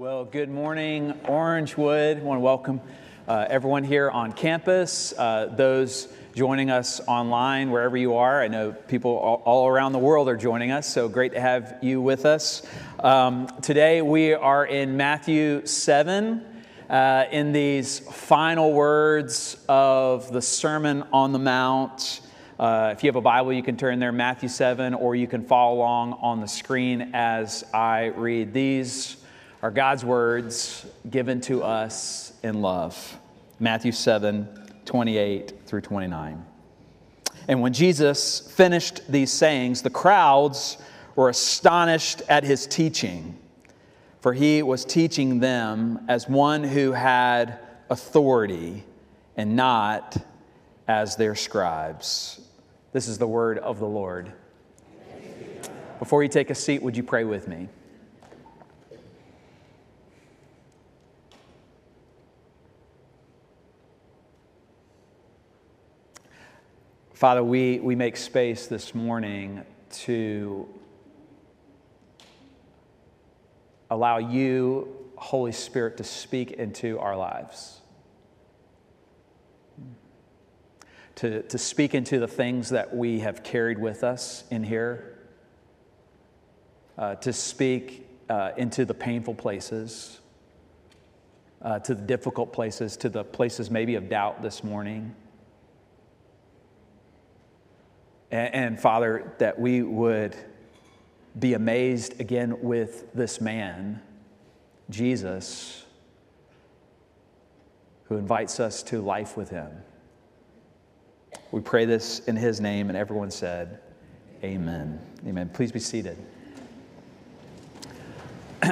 Well, good morning, Orangewood. I want to welcome uh, everyone here on campus, uh, those joining us online, wherever you are. I know people all, all, around the world are joining us, so great to have you with us. Um, today we are in Matthew 7. Uh, in these final words of the Sermon on the Mount. Uh, if you have a Bible, you can turn there, Matthew 7, or you can follow along on the screen as I read. These are God's words given to us in love. Matthew 7, 28 through 29. And when Jesus finished these sayings, the crowds were astonished at his teaching, for he was teaching them as one who had authority and not as their scribes. This is the word of the Lord. Before you take a seat, would you pray with me? Father, we, we make space this morning to allow you, Holy Spirit, to speak into our lives. To, to speak into the things that we have carried with us in here, uh, to speak uh, into the painful places, uh, to the difficult places, to the places maybe of doubt this morning. And, and Father, that we would be amazed again with this man, Jesus, who invites us to life with him. We pray this in his name, and everyone said, Amen. Amen. Please be seated.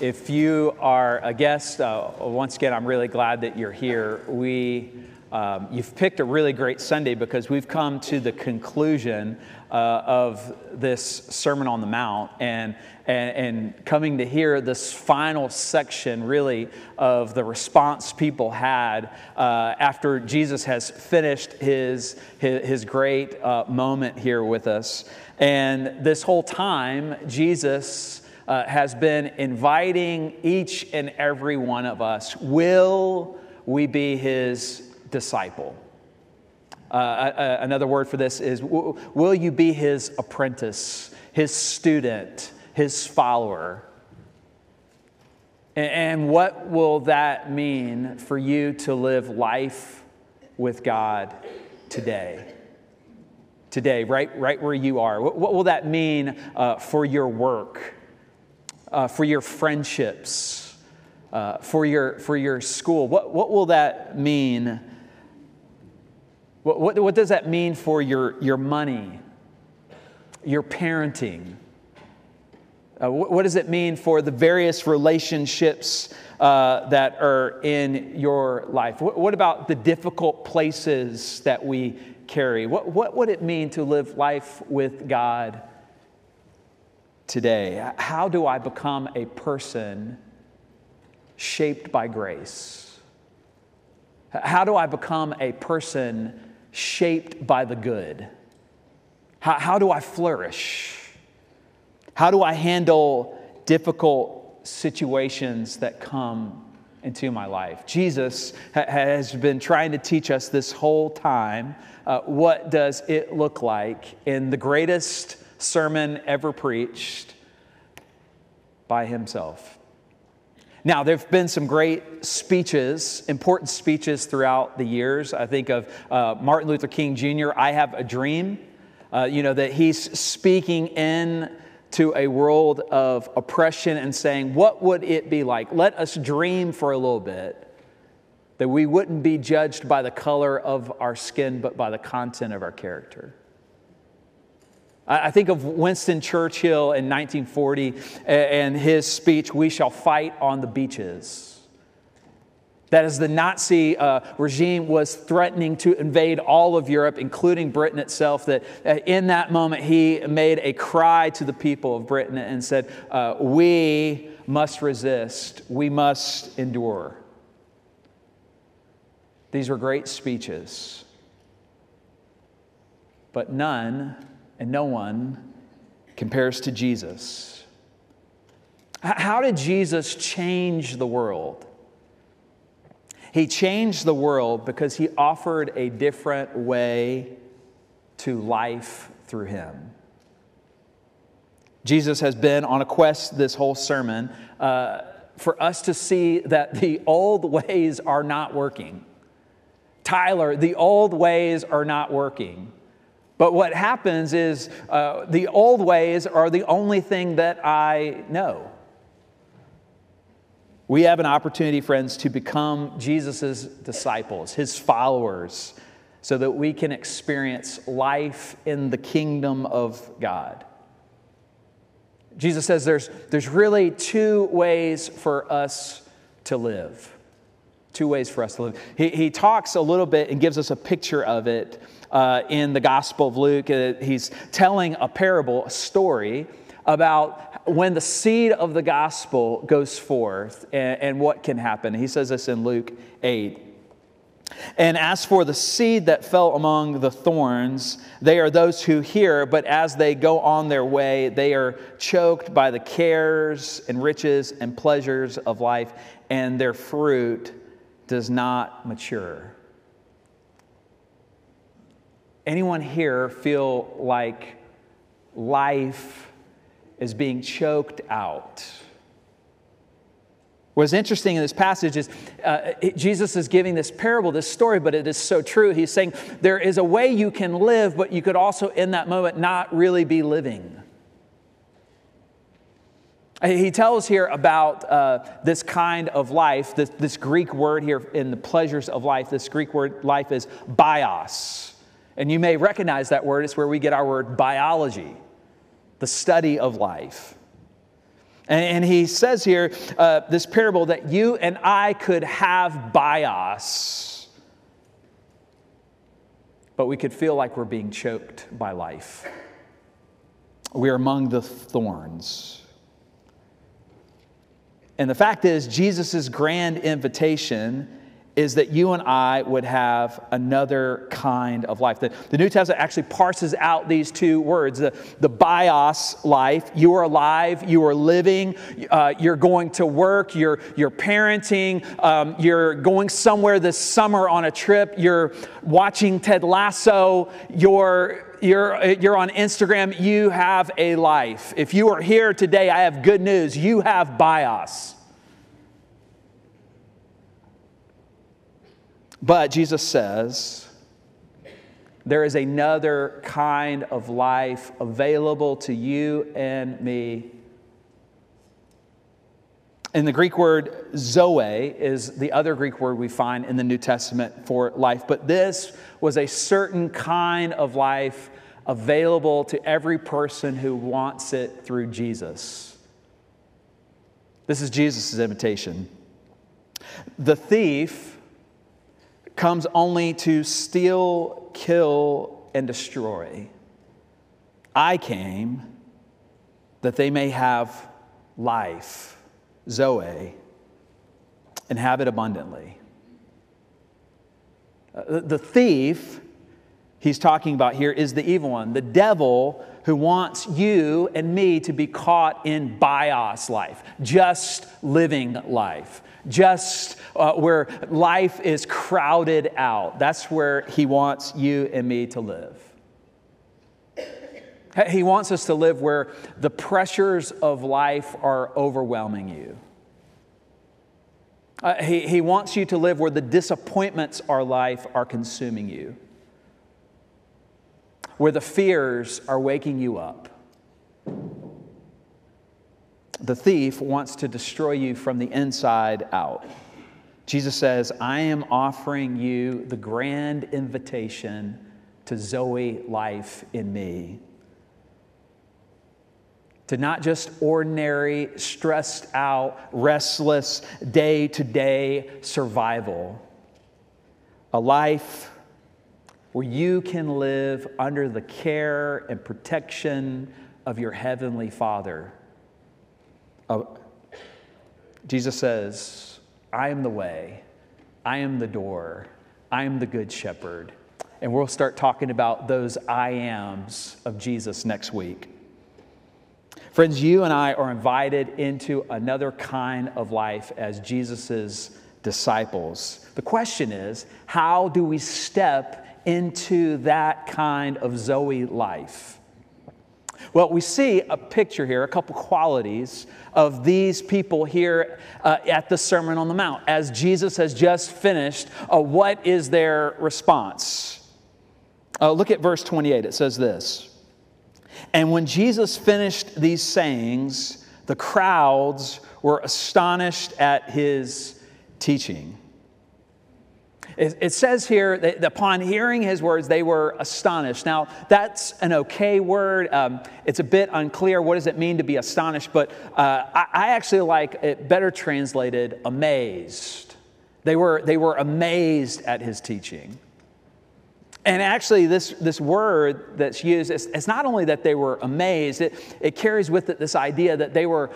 if you are a guest, uh, once again, I'm really glad that you're here. We um, you've picked a really great Sunday because we've come to the conclusion uh, of this Sermon on the Mount and, and, and, coming to hear this final section, really, of the response people had uh, after Jesus has finished his, his, his great uh, moment here with us. And this whole time, Jesus. Uh, has been inviting each and every one of us. Will we be his disciple. Uh, another word for this is will you be his apprentice, his student, his follower? And what will that mean for you to live life with God today? Today, right, right where you are. What, will that mean uh, for your work, uh, for your friendships, uh, for, your, for your school? What, what will that mean? What, what, what does that mean for your, your money, your parenting? Uh, what, what, does it mean for the various relationships uh, that are in your life? What, what, about the difficult places that we carry? What, what would it mean to live life with God today? How do I become a person shaped by grace? How do I become a person shaped by the good? How, how do I flourish? How do I handle difficult situations that come into my life? Jesus ha- has been trying to teach us this whole time uh, what does it look like in the greatest sermon ever preached by himself. Now, there have been some great speeches, important speeches throughout the years. I think of uh, Martin Luther King Jr., I Have a Dream. Uh, you know, that he's speaking in to a world of oppression and saying, What would it be like? Let us dream for a little bit that we wouldn't be judged by the color of our skin, but by the content of our character. I think of Winston Churchill in 1940 and his speech, We Shall Fight on the Beaches. That as the Nazi uh, regime was threatening to invade all of Europe, including Britain itself, that uh, in that moment he made a cry to the people of Britain and said, uh, We must resist, we must endure. These were great speeches, but none and no one compares to Jesus. How did Jesus change the world? He changed the world because he offered a different way to life through him. Jesus has been on a quest this whole sermon uh, for us to see that the old ways are not working. Tyler, the old ways are not working. But what happens is uh, the old ways are the only thing that I know. We have an opportunity, friends, to become Jesus' disciples, his followers, so that we can experience life in the kingdom of God. Jesus says there's, there's really two ways for us to live. Two ways for us to live. He, he talks a little bit and gives us a picture of it uh, in the Gospel of Luke. Uh, he's telling a parable, a story about when the seed of the gospel goes forth and, and what can happen. He says this in Luke 8. And as for the seed that fell among the thorns, they are those who hear, but as they go on their way, they are choked by the cares and riches and pleasures of life, and their fruit does not mature. Anyone here feel like life is being choked out? What's interesting in this passage is uh, Jesus is giving this parable, this story, but it is so true. He's saying there is a way you can live, but you could also, in that moment, not really be living. He tells here about uh, this kind of life, this, this, Greek word here in the pleasures of life. This Greek word life is bios. And you may recognize that word, it's where we get our word biology, the study of life. And, he says here, uh, this parable, that you and I could have bios, but we could feel like we're being choked by life. We're among the thorns. And the fact is, Jesus' grand invitation is that you and I would have another kind of life. The, the, New Testament actually parses out these two words the, the bios life, you are alive, you are living, uh, you're going to work, you're, you're parenting, um, you're going somewhere this summer on a trip, you're watching Ted Lasso, you're you're, you're on Instagram, you have a life. If you are here today, I have good news. You have bios. But Jesus says, there is another kind of life available to you and me. And the Greek word zoe is the other Greek word we find in the New Testament for life. But this was a certain kind of life available to every person who wants it through Jesus. This is Jesus' invitation. The thief comes only to steal, kill, and destroy. I came that they may have life, Zoe, and have it abundantly. Uh, the thief he's talking about here is the evil one, the devil who wants you and me to be caught in bios life, just living life, just uh, where life is crowded out. That's where he wants you and me to live. He wants us to live where the pressures of life are overwhelming you. Uh, he, he wants you to live where the disappointments of life are consuming you, where the fears are waking you up. The thief wants to destroy you from the inside out. Jesus says, I am offering you the grand invitation to Zoe life in me. To not just ordinary, stressed out, restless, day to day survival. A life where you can live under the care and protection of your heavenly Father. Uh, Jesus says, I am the way, I am the door, I am the good shepherd. And we'll start talking about those I ams of Jesus next week. Friends, you and I are invited into another kind of life as Jesus' disciples. The question is how do we step into that kind of Zoe life? Well, we see a picture here, a couple qualities of these people here uh, at the Sermon on the Mount. As Jesus has just finished, uh, what is their response? Uh, look at verse 28. It says this and when Jesus finished these sayings, the crowds were astonished at his teaching. It says here that upon hearing his words, they were astonished. Now, that's an okay word. Um, it's a bit unclear. What does it mean to be astonished? But uh, I, I actually like it better translated amazed. They were, they were amazed at his teaching. And actually, this, this word that's used, it's, it's, not only that they were amazed, it, it carries with it this idea that they were,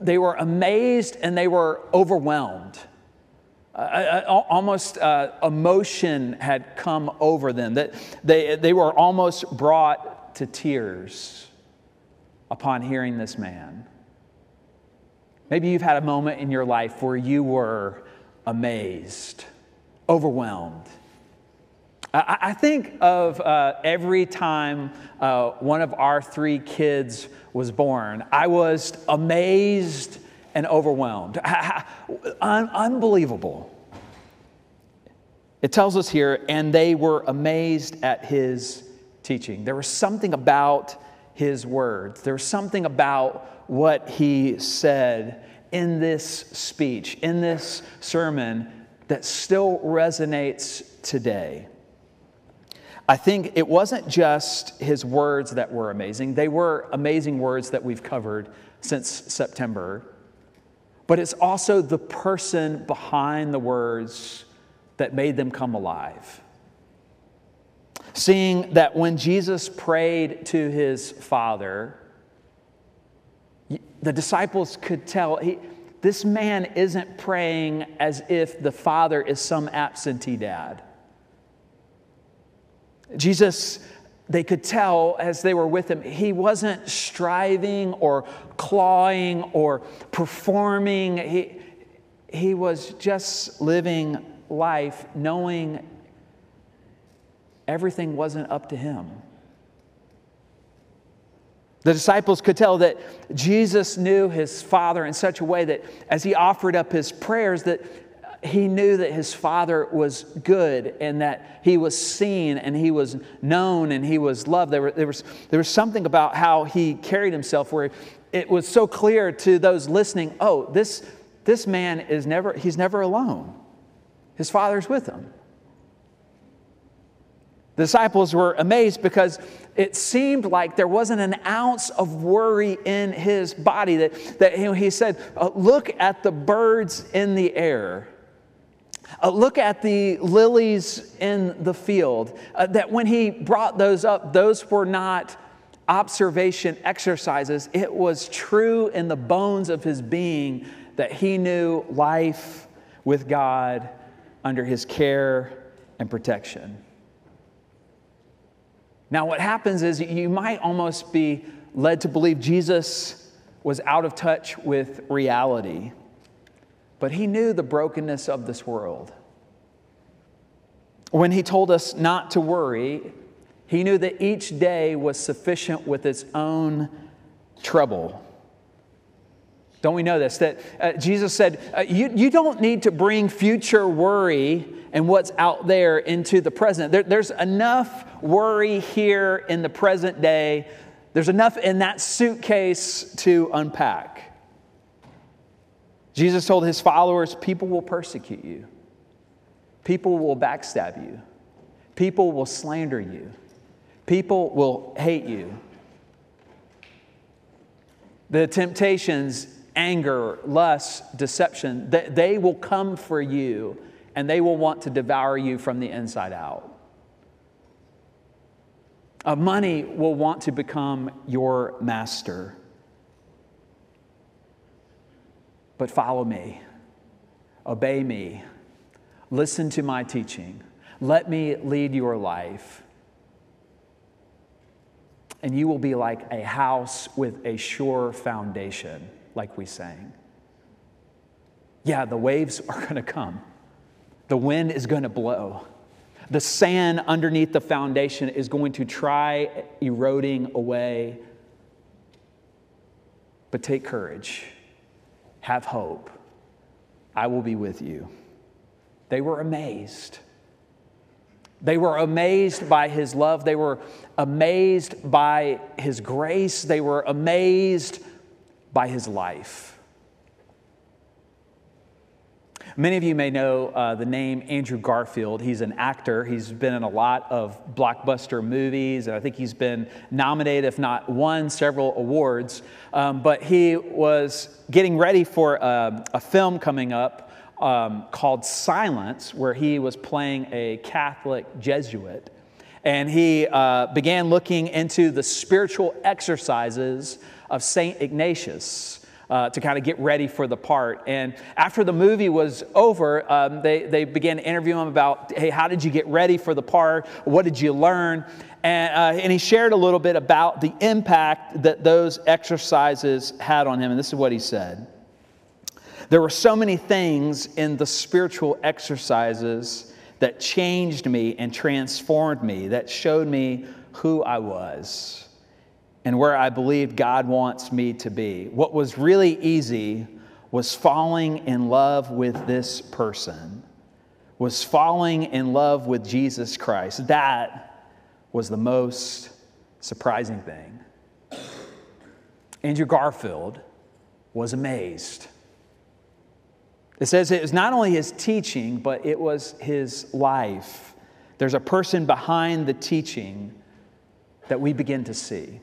they were amazed and they were overwhelmed. Uh, almost uh, emotion had come over them, that they, they were almost brought to tears upon hearing this man. Maybe you've had a moment in your life where you were amazed, overwhelmed I, think of uh, every time uh, one of our three kids was born, I was amazed and overwhelmed. Un- unbelievable. It tells us here, and they were amazed at his teaching. There was something about his words, there was something about what he said in this speech, in this sermon, that still resonates today. I think it wasn't just his words that were amazing, they were amazing words that we've covered since September. But it's also the person behind the words that made them come alive. Seeing that when Jesus prayed to his Father, the disciples could tell he, this man isn't praying as if the Father is some absentee dad. Jesus, they could tell as they were with him, he wasn't striving or clawing or performing. He, he was just living life knowing everything wasn't up to him. The disciples could tell that Jesus knew his Father in such a way that as he offered up his prayers, that he knew that his father was good and that he was seen and he was known and he was loved. There, were, there, was, there was something about how he carried himself where it was so clear to those listening oh, this, this man is never, he's never alone. His father's with him. The disciples were amazed because it seemed like there wasn't an ounce of worry in his body. That, that he said, uh, Look at the birds in the air. Uh, look at the lilies in the field. Uh, that when he brought those up, those were not observation exercises. It was true in the bones of his being that he knew life with God under his care and protection. Now, what happens is you might almost be led to believe Jesus was out of touch with reality but he knew the brokenness of this world. When he told us not to worry, he knew that each day was sufficient with its own trouble. Don't we know this? That uh, Jesus said, uh, you, you don't need to bring future worry and what's out there into the present. There, there's enough worry here in the present day, there's enough in that suitcase to unpack. Jesus told his followers, People will persecute you, people will backstab you, people will slander you, people will hate you. The temptations, anger, lust, deception, they will come for you and they will want to devour you from the inside out. Money will want to become your master. But follow me, obey me, listen to my teaching, let me lead your life. and you will be like a house with a sure foundation, like we sang. Yeah, the waves are going to come, the wind is going to blow. The sand underneath the foundation is going to try eroding away. But take courage, have hope. I will be with you. They were amazed. They were amazed by his love. They were amazed by his grace. They were amazed by his life. Many of you may know uh, the name Andrew Garfield. He's an actor. He's been in a lot of blockbuster movies, and I think he's been nominated, if not won, several awards. Um, but he was getting ready for a, a film coming up um, called Silence, where he was playing a Catholic Jesuit. And he uh, began looking into the spiritual exercises of St. Ignatius uh, to kind of get ready for the part. And after the movie was over, um, they, they began to interview him about, hey, how did you get ready for the part? What did you learn? And, uh, and he shared a little bit about the impact that those exercises had on him. And this is what he said There were so many things in the spiritual exercises that changed me and transformed me, that showed me who I was and where I believe God wants me to be. What was really easy was falling in love with this person, was falling in love with Jesus Christ. That was the most surprising thing. Andrew Garfield was amazed. It says it was not only his teaching, but it was his life. There's a person behind the teaching that we begin to see.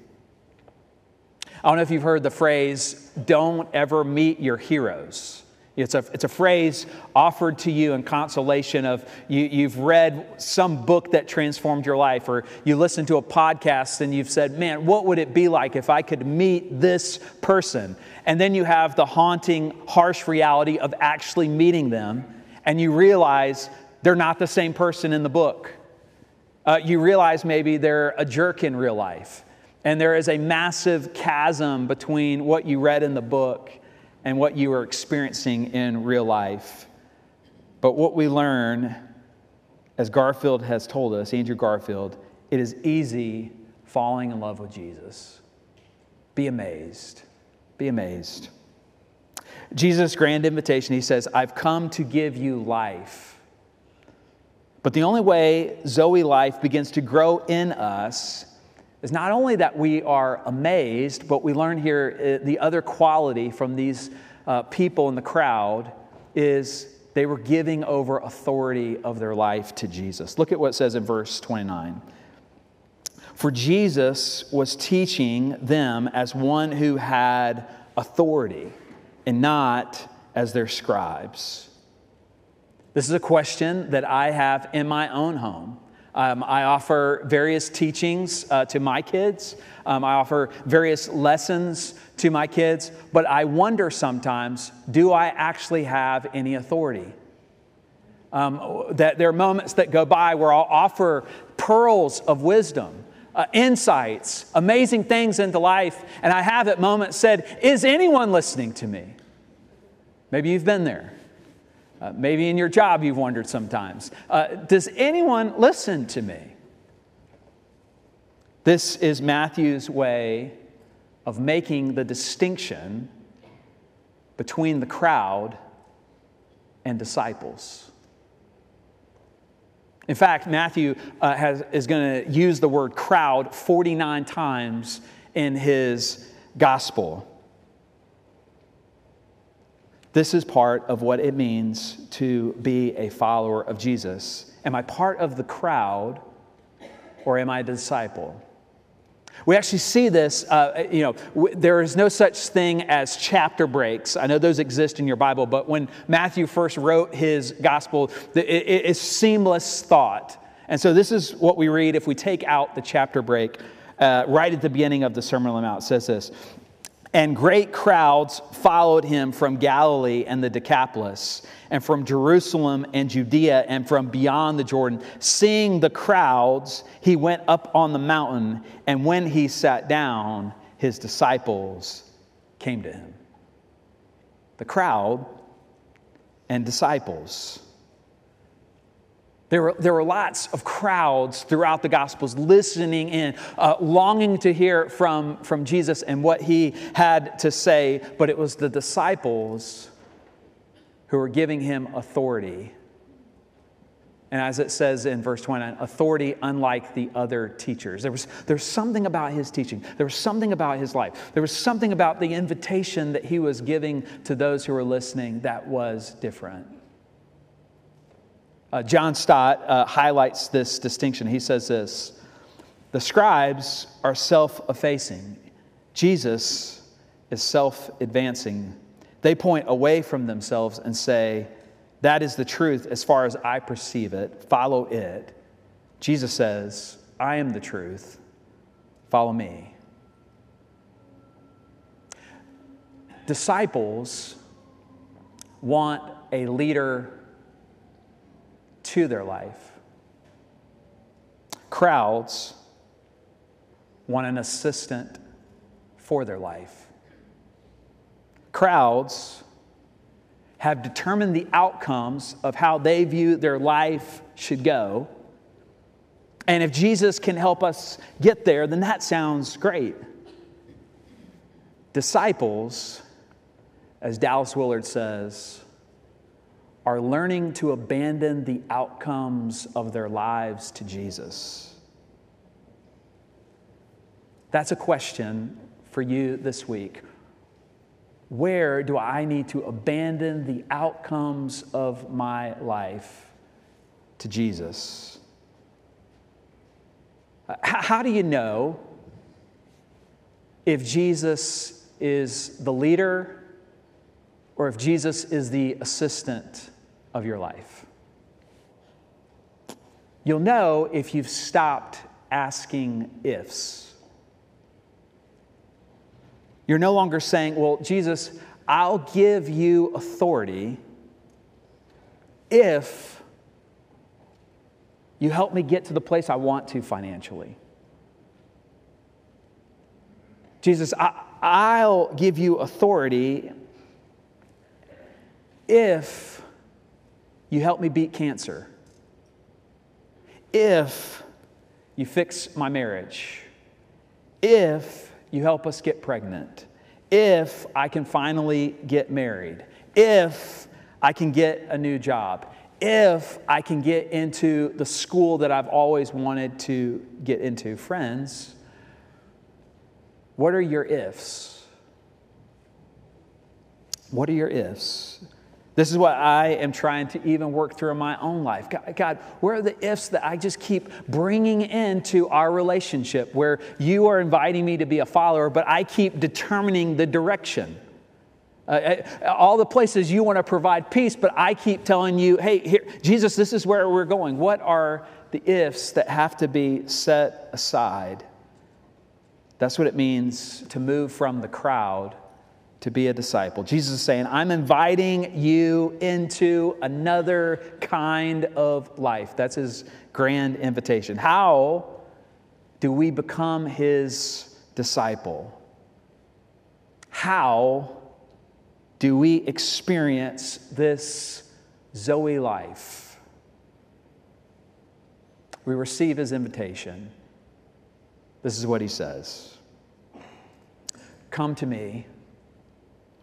I don't know if you've heard the phrase, don't ever meet your heroes. It's a, it's a phrase offered to you in consolation of you, you've read some book that transformed your life, or you listened to a podcast and you've said, Man, what would it be like if I could meet this person? And then you have the haunting, harsh reality of actually meeting them, and you realize they're not the same person in the book. Uh, you realize maybe they're a jerk in real life. And there is a massive chasm between what you read in the book and what you are experiencing in real life. But what we learn, as Garfield has told us, Andrew Garfield, it is easy falling in love with Jesus. Be amazed. Be amazed. Jesus' grand invitation, he says, I've come to give you life. But the only way Zoe life begins to grow in us is not only that we are amazed, but we learn here uh, the other quality from these uh, people in the crowd is they were giving over authority of their life to Jesus. Look at what it says in verse 29. For Jesus was teaching them as one who had authority and not as their scribes. This is a question that I have in my own home. Um, I offer various teachings uh, to my kids. Um, I offer various lessons to my kids, but I wonder sometimes do I actually have any authority? Um, that there are moments that go by where I'll offer pearls of wisdom, uh, insights, amazing things into life, and I have at moments said, Is anyone listening to me? Maybe you've been there. Uh, maybe in your job you've wondered sometimes uh, Does anyone listen to me? This is Matthew's way of making the distinction between the crowd and disciples. In fact, Matthew uh, has, is going to use the word crowd 49 times in his gospel. This is part of what it means to be a follower of Jesus. Am I part of the crowd or am I a disciple? We actually see this, uh, you know, w- there is no such thing as chapter breaks. I know those exist in your Bible, but when Matthew first wrote his gospel, it, it is seamless thought. And so this is what we read if we take out the chapter break uh, right at the beginning of the Sermon on the Mount. It says this And great crowds followed him from Galilee and the Decapolis, and from Jerusalem and Judea, and from beyond the Jordan. Seeing the crowds, he went up on the mountain, and when he sat down, his disciples came to him. The crowd and disciples. There were, there were lots of crowds throughout the Gospels listening in, uh, longing to hear from, from Jesus and what he had to say, but it was the disciples who were giving him authority. And as it says in verse 29, authority unlike the other teachers. There was, there was something about his teaching. There was something about his life. There was something about the invitation that he was giving to those who were listening that was different. Uh, John Stott uh, highlights this distinction. He says this The scribes are self effacing, Jesus is self advancing. They point away from themselves and say, That is the truth as far as I perceive it. Follow it. Jesus says, I am the truth. Follow me. Disciples want a leader to their life. Crowds want an assistant for their life. Crowds have determined the outcomes of how they view their life should go. And if Jesus can help us get there, then that sounds great. Disciples, as Dallas Willard says, are learning to abandon the outcomes of their lives to Jesus? That's a question for you this week. Where do I need to abandon the outcomes of my life to Jesus? How do you know if Jesus is the leader or if Jesus is the assistant of your life. You'll know if you've stopped asking ifs. You're no longer saying, Well, Jesus, I'll give you authority if you help me get to the place I want to financially. Jesus, I, will give you authority if you help me beat cancer, if you fix my marriage, if you help us get pregnant, if I can finally get married, if I can get a new job, if I can get into the school that I've always wanted to get into. Friends, what are your ifs? What are your ifs? This is what I am trying to even work through in my own life. God, God, where are the ifs that I just keep bringing into our relationship where you are inviting me to be a follower, but I keep determining the direction? Uh, uh all the places you want to provide peace, but I keep telling you, hey, here, Jesus, this is where we're going. What are the ifs that have to be set aside? That's what it means to move from the crowd to be a disciple. Jesus is saying, I'm inviting you into another kind of life. That's his grand invitation. How do we become his disciple? How do we experience this Zoe life? We receive his invitation. This is what he says Come to me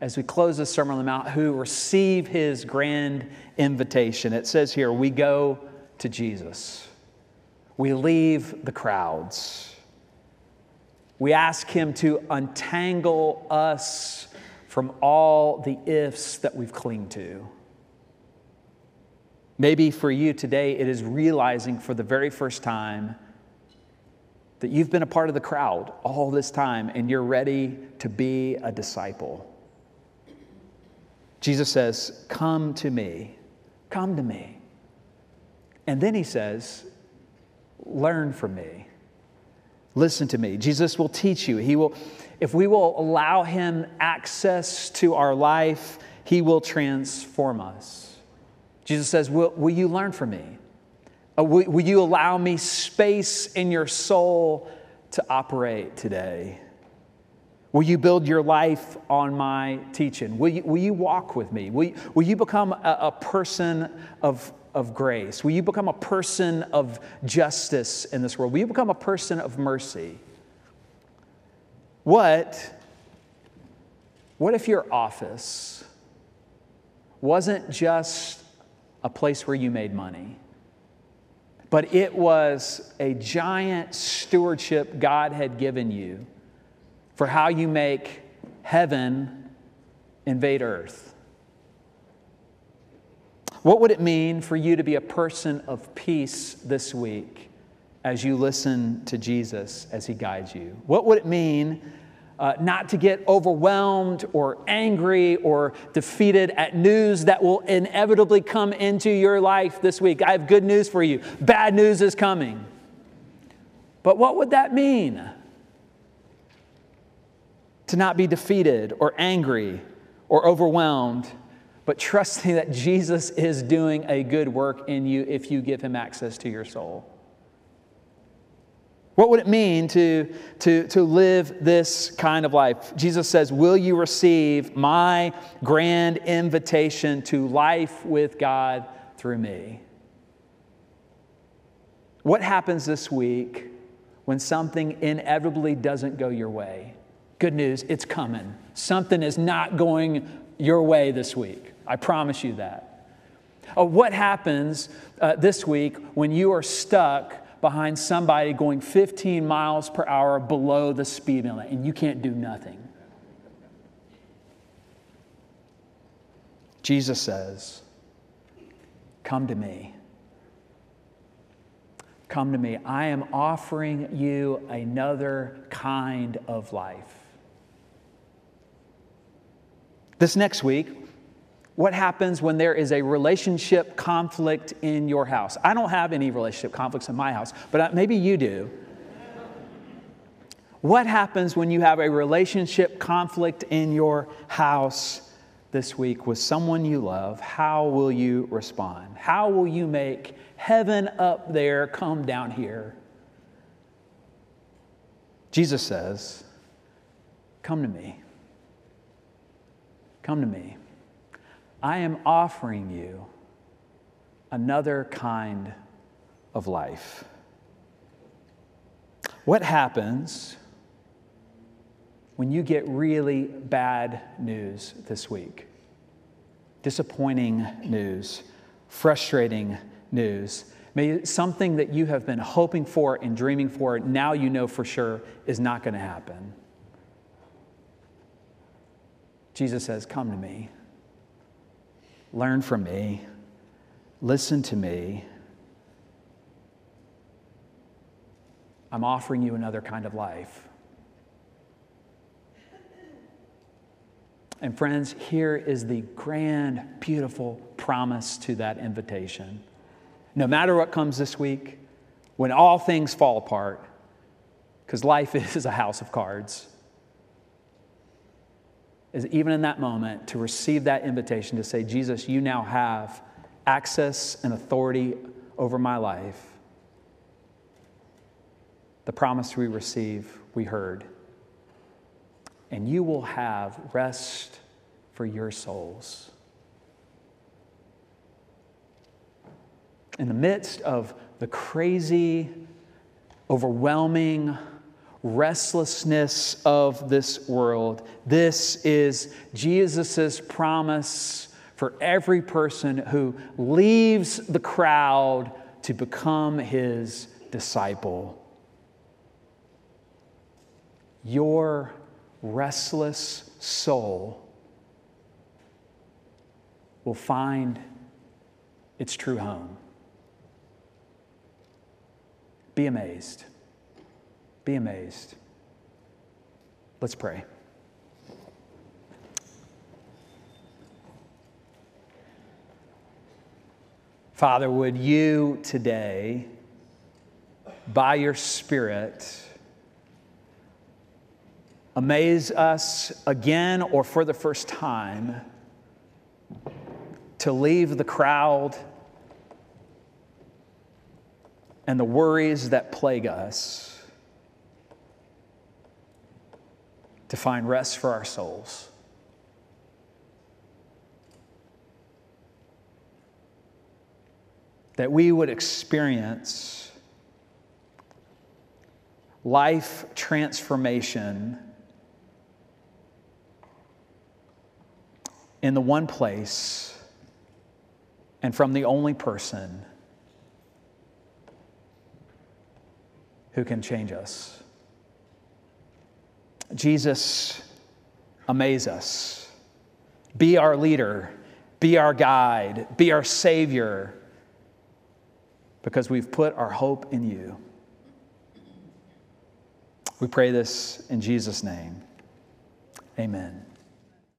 As we close the Sermon on the Mount who receive his grand invitation. It says here, we go to Jesus. We leave the crowds. We ask him to untangle us from all the ifs that we've clinged to. Maybe for you today, it is realizing for the very first time that you've been a part of the crowd all this time and you're ready to be a disciple. Jesus says, Come to me, come to me. And then he says, Learn from me. Listen to me. Jesus will teach you. He will, if we will allow him access to our life, he will transform us. Jesus says, Will, will you learn from me? Uh, will, will you allow me space in your soul to operate today? Will you build your life on my teaching? Will you, will you walk with me? Will you, will you become a, a person of, of grace? Will you become a person of justice in this world? Will you become a person of mercy? What, what if your office wasn't just a place where you made money? but it was a giant stewardship God had given you for how you make heaven invade earth. What would it mean for you to be a person of peace this week as you listen to Jesus as he guides you? What would it mean uh, not to get overwhelmed or angry or defeated at news that will inevitably come into your life this week. I have good news for you bad news is coming. But what would that mean? To not be defeated or angry or overwhelmed, but trusting that Jesus is doing a good work in you if you give him access to your soul. What would it mean to, to, to live this kind of life? Jesus says, Will you receive my grand invitation to life with God through me? What happens this week when something inevitably doesn't go your way? Good news, it's coming. Something is not going your way this week. I promise you that. Uh, what happens uh, this week when you are stuck behind somebody going 15 miles per hour below the speed limit and you can't do nothing. Jesus says, Come to me. Come to me. I am offering you another kind of life. This next week, what happens when there is a relationship conflict in your house? I don't have any relationship conflicts in my house, but uh, maybe you do. What happens when you have a relationship conflict in your house this week with someone you love? How will you respond? How will you make heaven up there come down here? Jesus says, Come to me. Come to me. I am offering you another kind of life. What happens when you get really bad news this week? Disappointing news, frustrating news, maybe something that you have been hoping for and dreaming for, now you know for sure is not going to happen. Jesus says, Come to me. Learn from me. Listen to me. I'm offering you another kind of life. And friends, here is the grand, beautiful promise to that invitation. No matter what comes this week, when all things fall apart, because life is a house of cards is even in that moment to receive that invitation to say, Jesus, you now have access and authority over my life. The promise we receive, we heard. And you will have rest for your souls. In the midst of the crazy, overwhelming, restlessness of this world. This is Jesus' promise for every person who leaves the crowd to become his disciple. Your restless soul will find its true home. Be amazed. Be amazed. Let's pray. Father, would you today, by your Spirit, amaze us again or for the first time to leave the crowd and the worries that plague us to find rest for our souls. That we would experience life transformation in the one place and from the only person who can change us. Jesus, amaze us. Be our leader, be our guide, be our Savior, because we've put our hope in you. We pray this in Jesus' name. Amen.